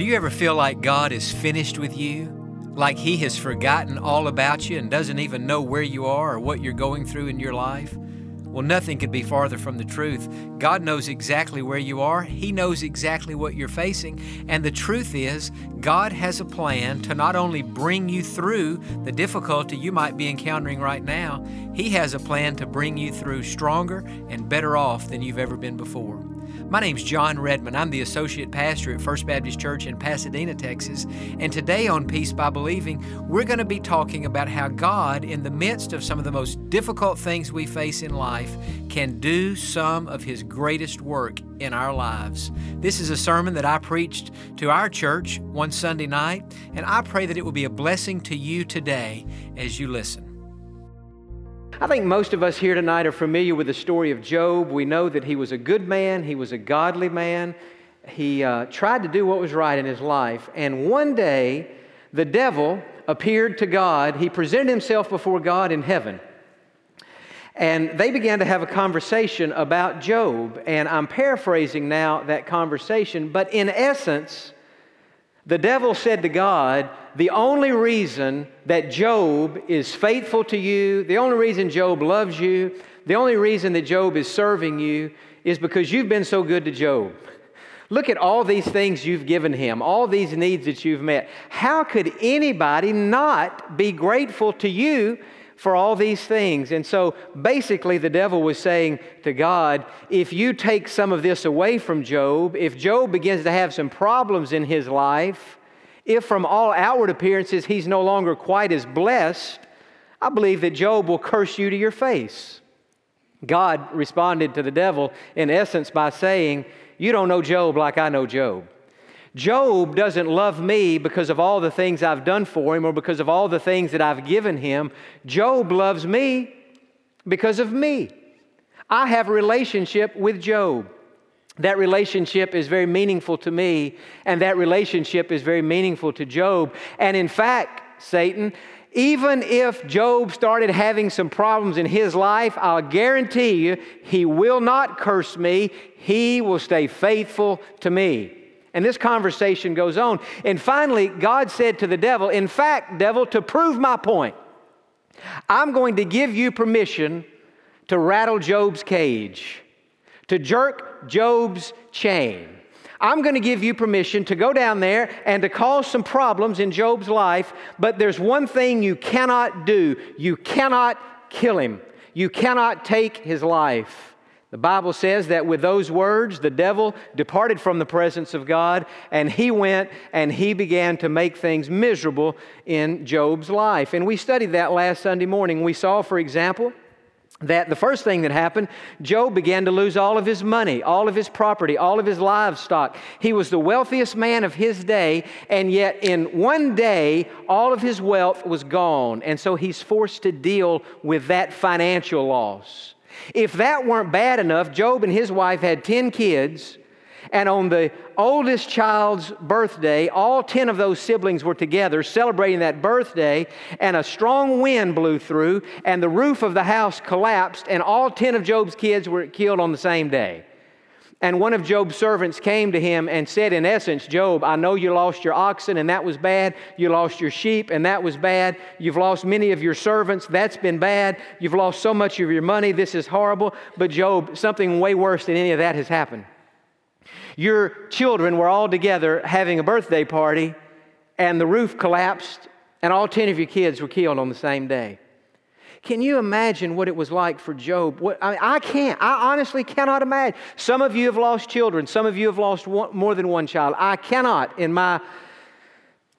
Do you ever feel like God is finished with you? Like He has forgotten all about you and doesn't even know where you are or what you're going through in your life? Well, nothing could be farther from the truth. God knows exactly where you are, He knows exactly what you're facing. And the truth is, God has a plan to not only bring you through the difficulty you might be encountering right now, He has a plan to bring you through stronger and better off than you've ever been before. My name's Jon Redmond. I'm the associate pastor at First Baptist Church in Pasadena, Texas. And today on Peace by Believing, we're going to be talking about how God, in the midst of some of the most difficult things we face in life, can do some of His greatest work in our lives. This is a sermon that I preached to our church one Sunday night, and I pray that it will be a blessing to you today as you listen. I think most of us here tonight are familiar with the story of Job. We know that he was a good man, he was a godly man. He uh, tried to do what was right in his life. And one day, the devil appeared to God. He presented himself before God in heaven. And they began to have a conversation about Job. And I'm paraphrasing now that conversation, but in essence, the devil said to God, The only reason that Job is faithful to you, the only reason Job loves you, the only reason that Job is serving you is because you've been so good to Job. Look at all these things you've given him, all these needs that you've met. How could anybody not be grateful to you for all these things. And so basically, the devil was saying to God, if you take some of this away from Job, if Job begins to have some problems in his life, if from all outward appearances he's no longer quite as blessed, I believe that Job will curse you to your face. God responded to the devil, in essence, by saying, You don't know Job like I know Job. Job doesn't love me because of all the things I've done for him or because of all the things that I've given him. Job loves me because of me. I have a relationship with Job. That relationship is very meaningful to me, and that relationship is very meaningful to Job. And in fact, Satan, even if Job started having some problems in his life, I'll guarantee you he will not curse me. He will stay faithful to me. And this conversation goes on. And finally, God said to the devil, In fact, devil, to prove my point, I'm going to give you permission to rattle Job's cage, to jerk Job's chain. I'm going to give you permission to go down there and to cause some problems in Job's life, but there's one thing you cannot do you cannot kill him, you cannot take his life. The Bible says that with those words, the devil departed from the presence of God and he went and he began to make things miserable in Job's life. And we studied that last Sunday morning. We saw, for example, that the first thing that happened, Job began to lose all of his money, all of his property, all of his livestock. He was the wealthiest man of his day, and yet in one day, all of his wealth was gone. And so he's forced to deal with that financial loss. If that weren't bad enough, Job and his wife had 10 kids, and on the oldest child's birthday, all 10 of those siblings were together celebrating that birthday, and a strong wind blew through, and the roof of the house collapsed, and all 10 of Job's kids were killed on the same day. And one of Job's servants came to him and said, in essence, Job, I know you lost your oxen and that was bad. You lost your sheep and that was bad. You've lost many of your servants. That's been bad. You've lost so much of your money. This is horrible. But Job, something way worse than any of that has happened. Your children were all together having a birthday party and the roof collapsed and all 10 of your kids were killed on the same day. Can you imagine what it was like for Job? What, I, mean, I can't. I honestly cannot imagine. Some of you have lost children. Some of you have lost one, more than one child. I cannot, in my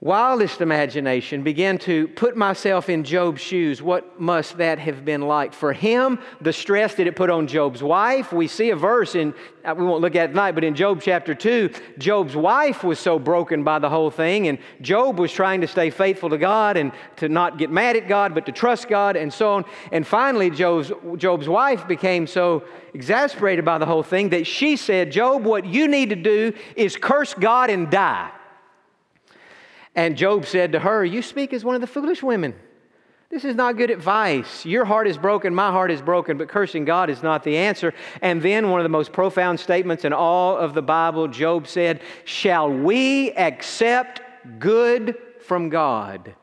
wildest imagination began to put myself in Job's shoes, what must that have been like? For him, the stress that it put on Job's wife. We see a verse in, uh, we won't look at it tonight, but in Job chapter 2, Job's wife was so broken by the whole thing, and Job was trying to stay faithful to God and to not get mad at God, but to trust God and so on. And finally, Job's, Job's wife became so exasperated by the whole thing that she said, Job, what you need to do is curse God and die. And Job said to her, You speak as one of the foolish women. This is not good advice. Your heart is broken, my heart is broken, but cursing God is not the answer. And then, one of the most profound statements in all of the Bible, Job said, Shall we accept good from God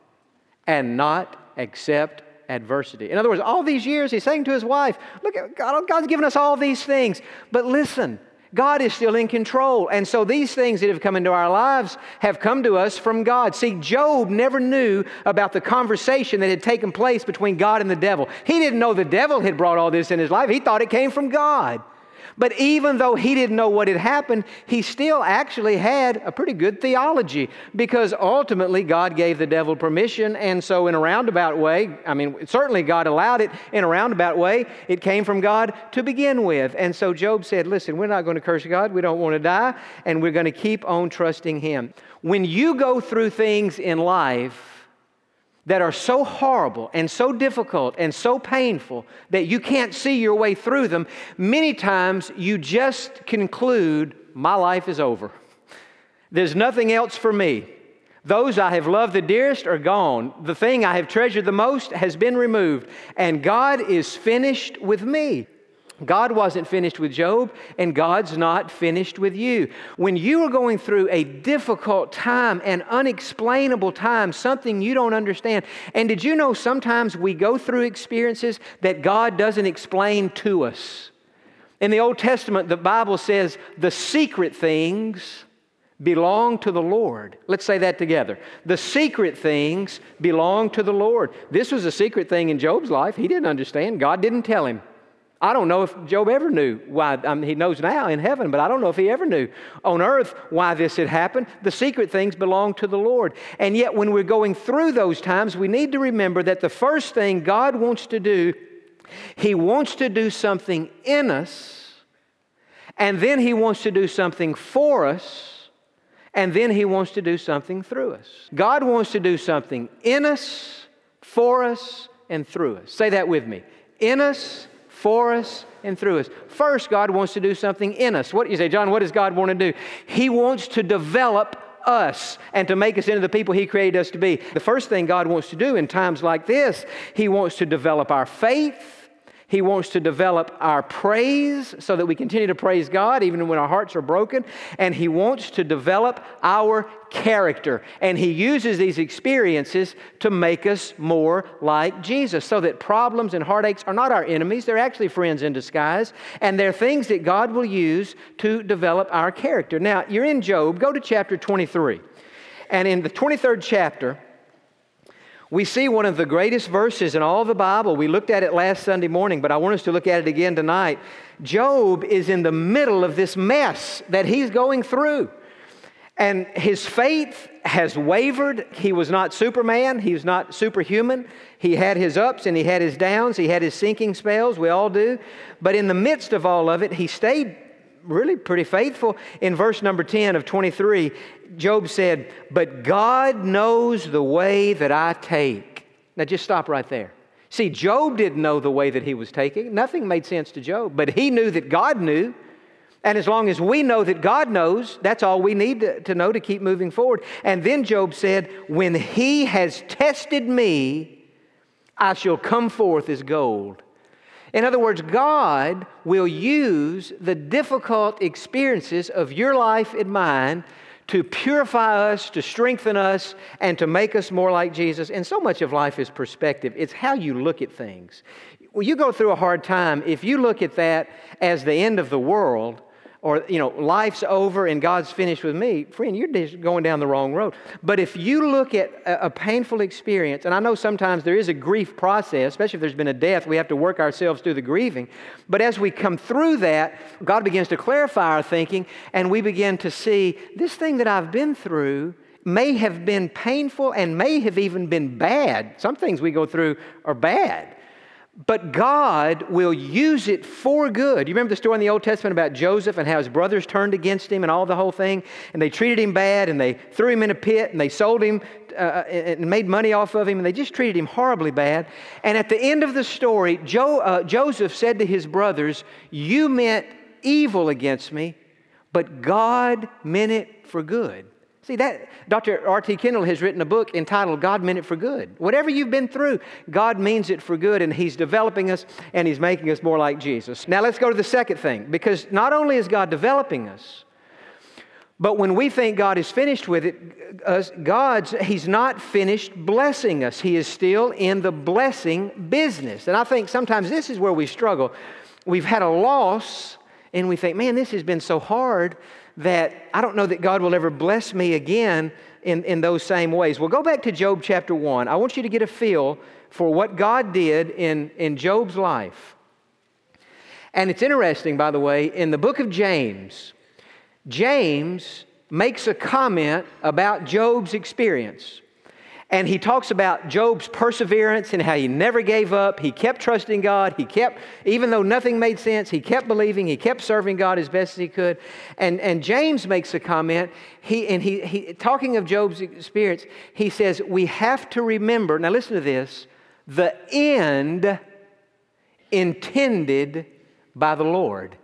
and not accept adversity? In other words, all these years he's saying to his wife, Look, God, God's given us all these things, but listen, God is still in control. And so these things that have come into our lives have come to us from God. See, Job never knew about the conversation that had taken place between God and the devil. He didn't know the devil had brought all this in his life, he thought it came from God. But even though he didn't know what had happened, he still actually had a pretty good theology because ultimately God gave the devil permission. And so, in a roundabout way, I mean, certainly God allowed it in a roundabout way, it came from God to begin with. And so, Job said, Listen, we're not going to curse God. We don't want to die. And we're going to keep on trusting Him. When you go through things in life, that are so horrible and so difficult and so painful that you can't see your way through them, many times you just conclude, My life is over. There's nothing else for me. Those I have loved the dearest are gone. The thing I have treasured the most has been removed, and God is finished with me. God wasn't finished with Job, and God's not finished with you. When you are going through a difficult time, an unexplainable time, something you don't understand, and did you know sometimes we go through experiences that God doesn't explain to us? In the Old Testament, the Bible says the secret things belong to the Lord. Let's say that together. The secret things belong to the Lord. This was a secret thing in Job's life. He didn't understand, God didn't tell him. I don't know if Job ever knew why. I mean, he knows now in heaven, but I don't know if he ever knew on earth why this had happened. The secret things belong to the Lord. And yet, when we're going through those times, we need to remember that the first thing God wants to do, He wants to do something in us, and then He wants to do something for us, and then He wants to do something through us. God wants to do something in us, for us, and through us. Say that with me. In us, for us and through us. First, God wants to do something in us. What do you say, Jon, what does God want to do? He wants to develop us and to make us into the people He created us to be. The first thing God wants to do in times like this, He wants to develop our faith. He wants to develop our praise so that we continue to praise God even when our hearts are broken. And He wants to develop our character. And He uses these experiences to make us more like Jesus so that problems and heartaches are not our enemies, they're actually friends in disguise. And they're things that God will use to develop our character. Now, you're in Job, go to chapter 23. And in the 23rd chapter, we see one of the greatest verses in all the Bible. We looked at it last Sunday morning, but I want us to look at it again tonight. Job is in the middle of this mess that he's going through. And his faith has wavered. He was not Superman. He was not superhuman. He had his ups and he had his downs. He had his sinking spells. We all do. But in the midst of all of it, he stayed really pretty faithful. In verse number 10 of 23, Job said, But God knows the way that I take. Now just stop right there. See, Job didn't know the way that he was taking. Nothing made sense to Job, but he knew that God knew. And as long as we know that God knows, that's all we need to, to know to keep moving forward. And then Job said, When he has tested me, I shall come forth as gold. In other words, God will use the difficult experiences of your life and mine to purify us, to strengthen us, and to make us more like Jesus. And so much of life is perspective, it's how you look at things. When you go through a hard time, if you look at that as the end of the world, or you know life's over and god's finished with me friend you're just going down the wrong road but if you look at a, a, painful experience and i know sometimes there is a grief process especially if there's been a death we have to work ourselves through the grieving but as we come through that god begins to clarify our thinking and we begin to see this thing that i've been through may have been painful and may have even been bad. Some things we go through are bad. But God will use it for good. You remember the story in the Old Testament about Joseph and how his brothers turned against him and all the whole thing? And they treated him bad and they threw him in a pit and they sold him uh, uh and made money off of him and they just treated him horribly bad. And at the end of the story, jo- uh, Joseph said to his brothers, You meant evil against me, but God meant it for good. See, that Dr. R.T. Kendall has written a book entitled God Meant It for Good. Whatever you've been through, God means it for good, and He's developing us and He's making us more like Jesus. Now, let's go to the second thing, because not only is God developing us, but when we think God is finished with it, us, God's, He's not finished blessing us. He is still in the blessing business. And I think sometimes this is where we struggle. We've had a loss, and we think, man, this has been so hard that I don't know that God will ever bless me again in, in those same ways. Well, go back to Job chapter 1. I want you to get a feel for what God did in, in Job's life. And it's interesting, by the way, in the book of James, James makes a comment about Job's experience. And he talks about Job's perseverance and how he never gave up. He kept trusting God. He kept, even though nothing made sense, he kept believing. He kept serving God as best as he could. And, and James makes a comment. He, and he, he, talking of Job's experience, he says, We have to remember, now listen to this, the end intended by the Lord.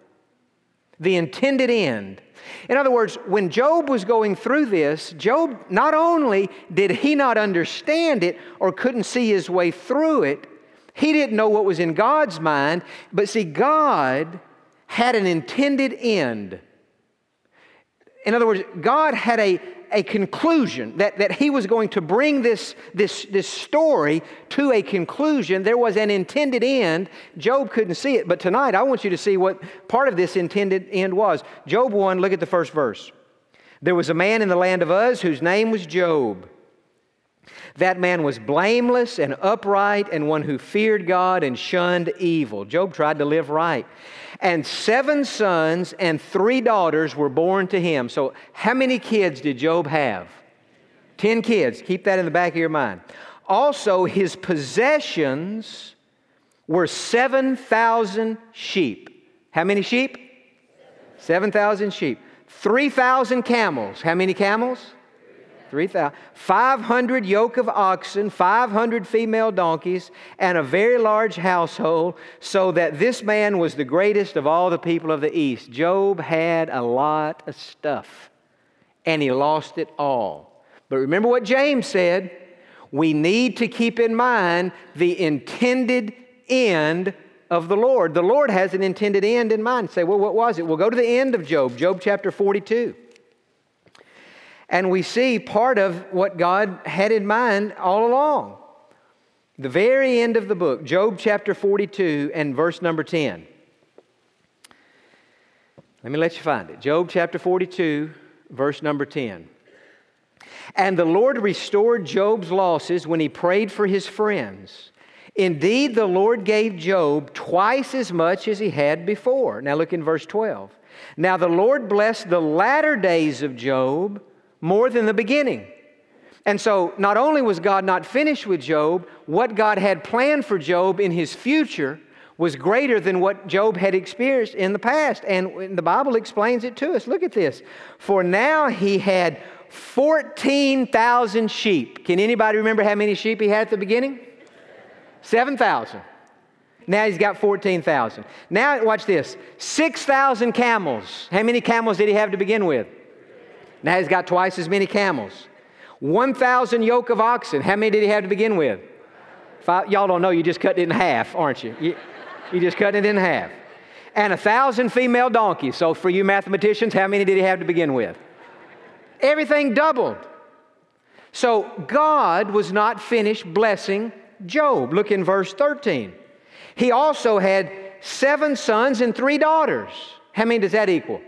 The intended end. In other words, when Job was going through this, Job not only did he not understand it or couldn't see his way through it, he didn't know what was in God's mind, but see, God had an intended end. In other words, God had a, a conclusion, that, that he was going to bring this, this, this story to a conclusion. There was an intended end. Job couldn't see it, but tonight I want you to see what part of this intended end was. Job 1, look at the first verse. There was a man in the land of Uz whose name was Job. That man was blameless and upright and one who feared God and shunned evil. Job tried to live right. And seven sons and three daughters were born to him. So, how many kids did Job have? Ten kids. Keep that in the back of your mind. Also, his possessions were 7,000 sheep. How many sheep? 7,000 sheep. 3,000 camels. How many camels? 3,000. 500 yoke of oxen, 500 female donkeys, and a very large household, so that this man was the greatest of all the people of the East. Job had a lot of stuff, and he lost it all. But remember what James said we need to keep in mind the intended end of the Lord. The Lord has an intended end in mind. Say, well, what was it? We'll go to the end of Job, Job chapter 42. And we see part of what God had in mind all along. The very end of the book, Job chapter 42 and verse number 10. Let me let you find it. Job chapter 42, verse number 10. And the Lord restored Job's losses when he prayed for his friends. Indeed, the Lord gave Job twice as much as he had before. Now look in verse 12. Now the Lord blessed the latter days of Job more than the beginning. And so, not only was God not finished with Job, what God had planned for Job in his future was greater than what Job had experienced in the past. And the Bible explains it to us. Look at this. For now he had 14,000 sheep. Can anybody remember how many sheep he had at the beginning? 7,000. Now he's got 14,000. Now, watch this 6,000 camels. How many camels did he have to begin with? Now he's got twice as many camels. 1,000 yoke of oxen. How many did he have to begin with? Five, y'all don't know, you just cut it in half, aren't you? You, you just cut it in half. And a thousand female donkeys. So for you mathematicians, how many did he have to begin with? Everything doubled. So God was not finished blessing Job. Look in verse 13. He also had seven sons and three daughters. How many does that equal?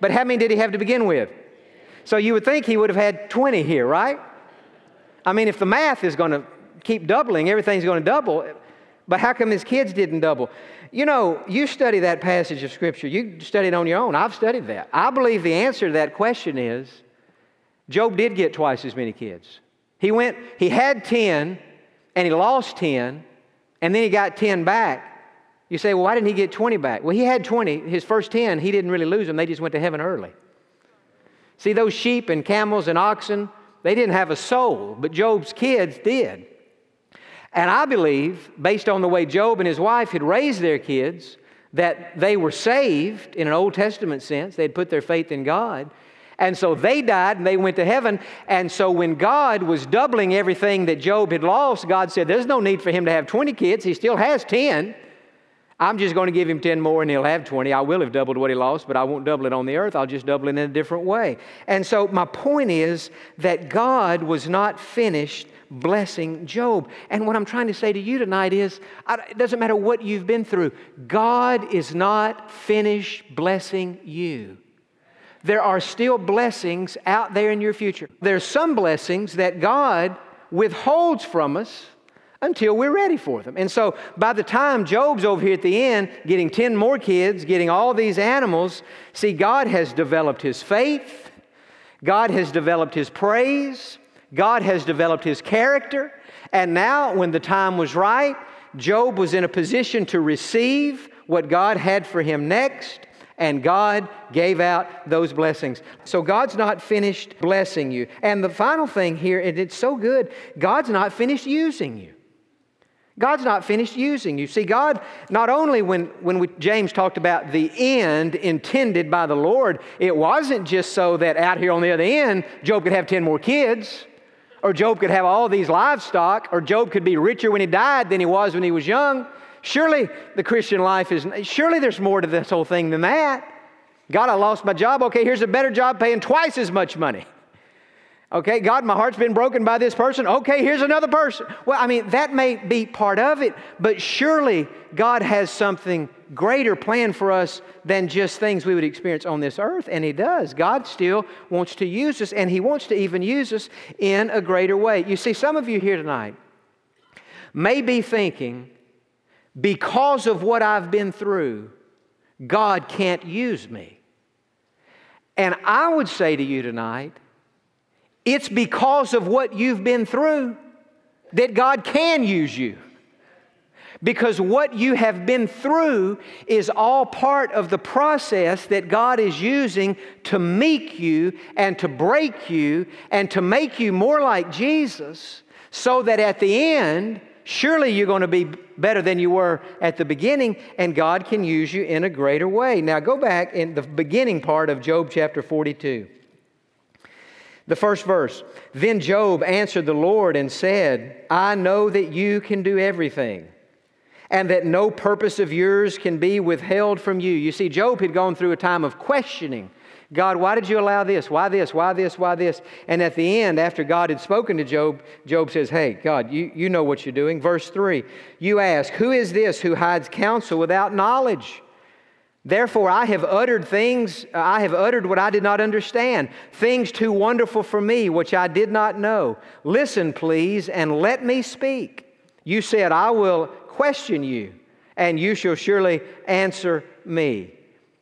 But how many did he have to begin with? So you would think he would have had 20 here, right? I mean, if the math is going to keep doubling, everything's going to double. But how come his kids didn't double? You know, you study that passage of Scripture. You study it on your own. I've studied that. I believe the answer to that question is Job did get twice as many kids. He went, he had 10, and he lost 10, and then he got 10 back. You say, well, why didn't he get 20 back? Well, he had 20. His first 10, he didn't really lose them. They just went to heaven early. See, those sheep and camels and oxen, they didn't have a soul, but Job's kids did. And I believe, based on the way Job and his wife had raised their kids, that they were saved in an Old Testament sense. They'd put their faith in God. And so they died and they went to heaven. And so when God was doubling everything that Job had lost, God said, There's no need for him to have 20 kids. He still has 10. I'm just going to give him 10 more and he'll have 20. I will have doubled what he lost, but I won't double it on the earth. I'll just double it in a different way. And so my point is that God was not finished blessing Job. And what I'm trying to say to you tonight is it doesn't matter what you've been through, God is not finished blessing you. There are still blessings out there in your future. There's some blessings that God withholds from us until we're ready for them. And so by the time Job's over here at the end, getting 10 more kids, getting all these animals, see, God has developed his faith, God has developed his praise, God has developed his character, and now, when the time was right, Job was in a position to receive what God had for him next, and God gave out those blessings. So God's not finished blessing you. And the final thing here, and it's so good, God's not finished using you. God's not finished using you. See, God, not only when, when we, James talked about the end intended by the Lord, it wasn't just so that out here on the other end, Job could have 10 more kids or Job could have all these livestock, or Job could be richer when he died than he was when he was young. Surely the Christian life is, surely there's more to this whole thing than that. God, I lost my job. Okay, here's a better job paying twice as much money. Okay, God, my heart's been broken by this person. Okay, here's another person. Well, I mean, that may be part of it, but surely God has something greater planned for us than just things we would experience on this earth, and He does. God still wants to use us, and He wants to even use us in a greater way. You see, some of you here tonight may be thinking, because of what I've been through, God can't use me. And I would say to you tonight, it's because of what you've been through that God can use you. Because what you have been through is all part of the process that God is using to meet you and to break you and to make you more like Jesus so that at the end, surely you're going to be better than you were at the beginning and God can use you in a greater way. Now go back in the beginning part of Job chapter 42. The first verse Then Job answered the Lord and said, I know that you can do everything, and that no purpose of yours can be withheld from you. You see, Job had gone through a time of questioning. God, why did you allow this? Why this? Why this? Why this? And at the end, after God had spoken to Job, Job says, Hey, God, you, you know what you're doing. Verse 3 You ask, Who is this who hides counsel without knowledge? Therefore, I have uttered things, I have uttered what I did not understand, things too wonderful for me, which I did not know. Listen, please, and let me speak. You said, I will question you, and you shall surely answer me.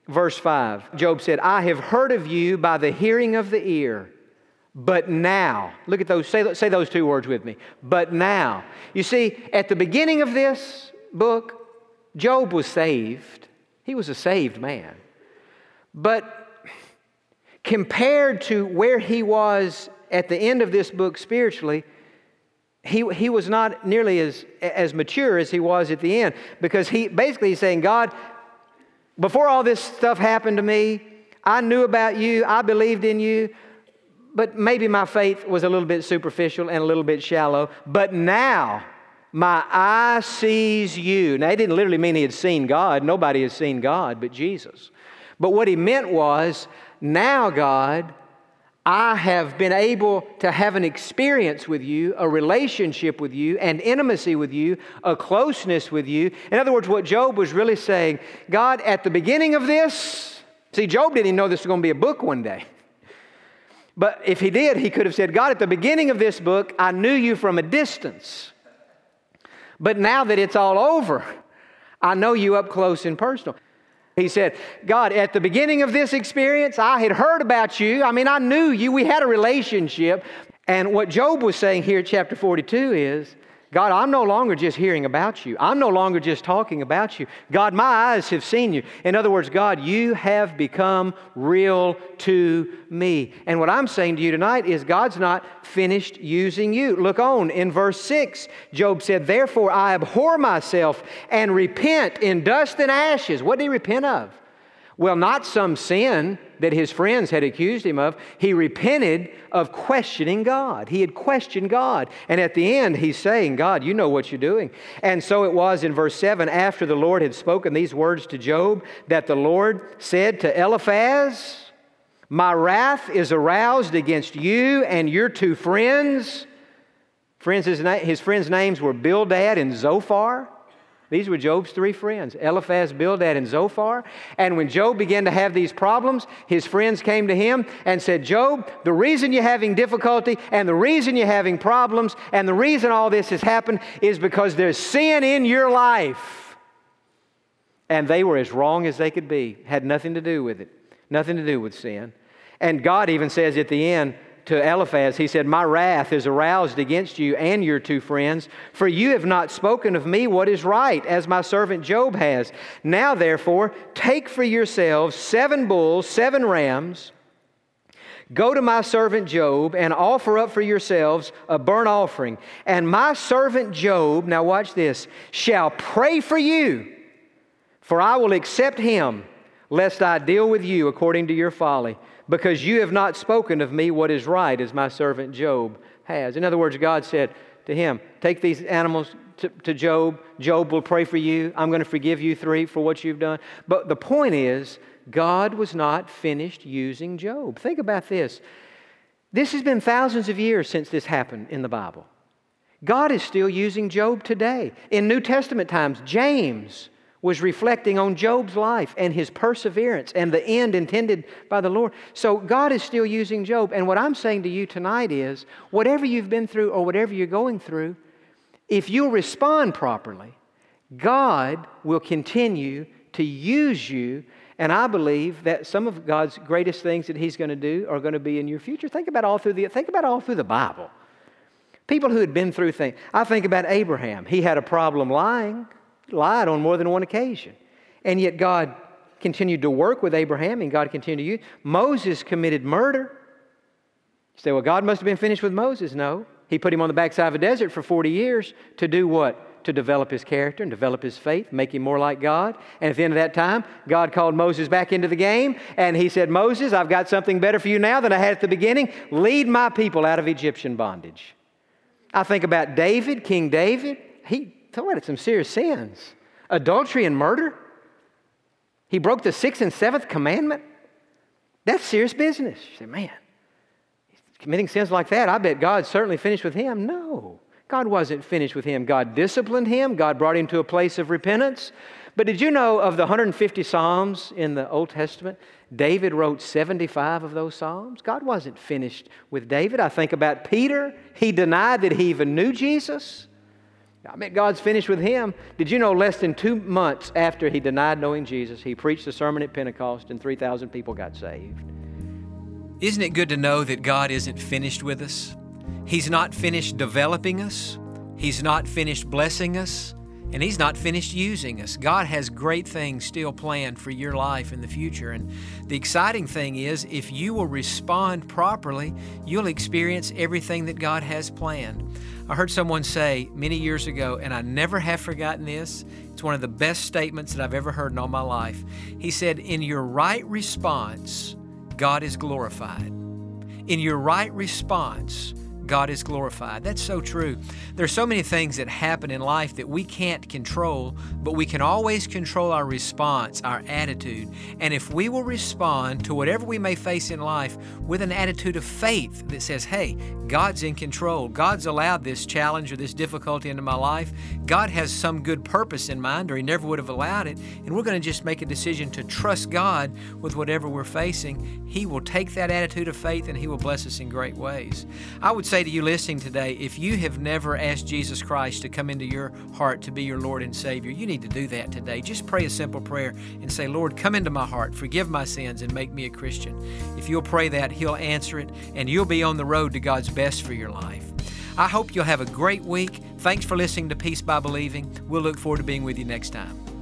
Verse 5, Job said, I have heard of you by the hearing of the ear. But now, look at those, say, say those two words with me. But now. You see, at the beginning of this book, Job was saved. He was a saved man. But compared to where he was at the end of this book spiritually, he, he was not nearly as, as mature as he was at the end because he basically he's saying, God, before all this stuff happened to me, I knew about you, I believed in you, but maybe my faith was a little bit superficial and a little bit shallow. But now, my eye sees you. Now, he didn't literally mean he had seen God. Nobody has seen God but Jesus. But what he meant was, now, God, I have been able to have an experience with you, a relationship with you, an intimacy with you, a closeness with you. In other words, what Job was really saying, God, at the beginning of this, see, Job didn't even know this was going to be a book one day. But if he did, he could have said, God, at the beginning of this book, I knew you from a distance. But now that it's all over, I know you up close and personal. He said, God, at the beginning of this experience, I had heard about you. I mean, I knew you. We had a relationship. And what Job was saying here, chapter 42, is God, I'm no longer just hearing about you. I'm no longer just talking about you. God, my eyes have seen you. In other words, God, you have become real to me. And what I'm saying to you tonight is God's not finished using you. Look on in verse 6. Job said, Therefore I abhor myself and repent in dust and ashes. What did he repent of? Well, not some sin that his friends had accused him of. He repented of questioning God. He had questioned God. And at the end, he's saying, God, you know what you're doing. And so it was in verse 7 after the Lord had spoken these words to Job that the Lord said to Eliphaz, My wrath is aroused against you and your two friends. Friends, his, his friends' names were Bildad and Zophar. These were Job's three friends, Eliphaz, Bildad, and Zophar. And when Job began to have these problems, his friends came to him and said, Job, the reason you're having difficulty and the reason you're having problems and the reason all this has happened is because there's sin in your life. And they were as wrong as they could be, had nothing to do with it, nothing to do with sin. And God even says at the end, to Eliphaz, he said, My wrath is aroused against you and your two friends, for you have not spoken of me what is right, as my servant Job has. Now, therefore, take for yourselves seven bulls, seven rams. Go to my servant Job and offer up for yourselves a burnt offering. And my servant Job, now watch this, shall pray for you, for I will accept him, lest I deal with you according to your folly because you have not spoken of me what is right, as my servant Job has. In other words, God said to him, Take these animals to, to Job. Job will pray for you. I'm going to forgive you three for what you've done. But the point is, God was not finished using Job. Think about this. This has been thousands of years since this happened in the Bible. God is still using Job today. In New Testament times, James was reflecting on Job's life and his perseverance and the end intended by the Lord. So God is still using Job. And what I'm saying to you tonight is whatever you've been through or whatever you're going through, if you respond properly, God will continue to use you. And I believe that some of God's greatest things that He's going to do are going to be in your future. Think about all through the think about all through the Bible. People who had been through things. I think about Abraham. He had a problem lying lied on more than one occasion. And yet God continued to work with Abraham and God continued to use. Moses committed murder. You say, well, God must have been finished with Moses. No. He put him on the backside of a desert for 40 years to do what? To develop his character and develop his faith, make him more like God. And at the end of that time, God called Moses back into the game and he said, Moses, I've got something better for you now than I had at the beginning. Lead my people out of Egyptian bondage. I think about David, King David. He committed some serious sins adultery and murder. He broke the sixth and seventh commandment. That's serious business. You say, man, committing sins like that, I bet God certainly finished with him. No, God wasn't finished with him. God disciplined him, God brought him to a place of repentance. But did you know of the 150 Psalms in the Old Testament, David wrote 75 of those Psalms? God wasn't finished with David. I think about Peter. He denied that he even knew Jesus. I mean, God's finished with him. Did you know less than two months after he denied knowing Jesus, he preached a sermon at Pentecost and 3,000 people got saved? Isn't it good to know that God isn't finished with us? He's not finished developing us, He's not finished blessing us, and He's not finished using us. God has great things still planned for your life in the future. And the exciting thing is, if you will respond properly, you'll experience everything that God has planned. I heard someone say many years ago, and I never have forgotten this. It's one of the best statements that I've ever heard in all my life. He said, In your right response, God is glorified. In your right response, God is glorified. That's so true. There's so many things that happen in life that we can't control, but we can always control our response, our attitude. And if we will respond to whatever we may face in life with an attitude of faith that says, hey, God's in control, God's allowed this challenge or this difficulty into my life, God has some good purpose in mind, or He never would have allowed it, and we're going to just make a decision to trust God with whatever we're facing, He will take that attitude of faith and He will bless us in great ways. I would say say to you listening today if you have never asked Jesus Christ to come into your heart to be your Lord and Savior, you need to do that today. Just pray a simple prayer and say, Lord, come into my heart, forgive my sins, and make me a Christian. If you'll pray that, He'll answer it, and you'll be on the road to God's best for your life. I hope you'll have a great week. Thanks for listening to Peace by Believing. We'll look forward to being with you next time.